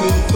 school.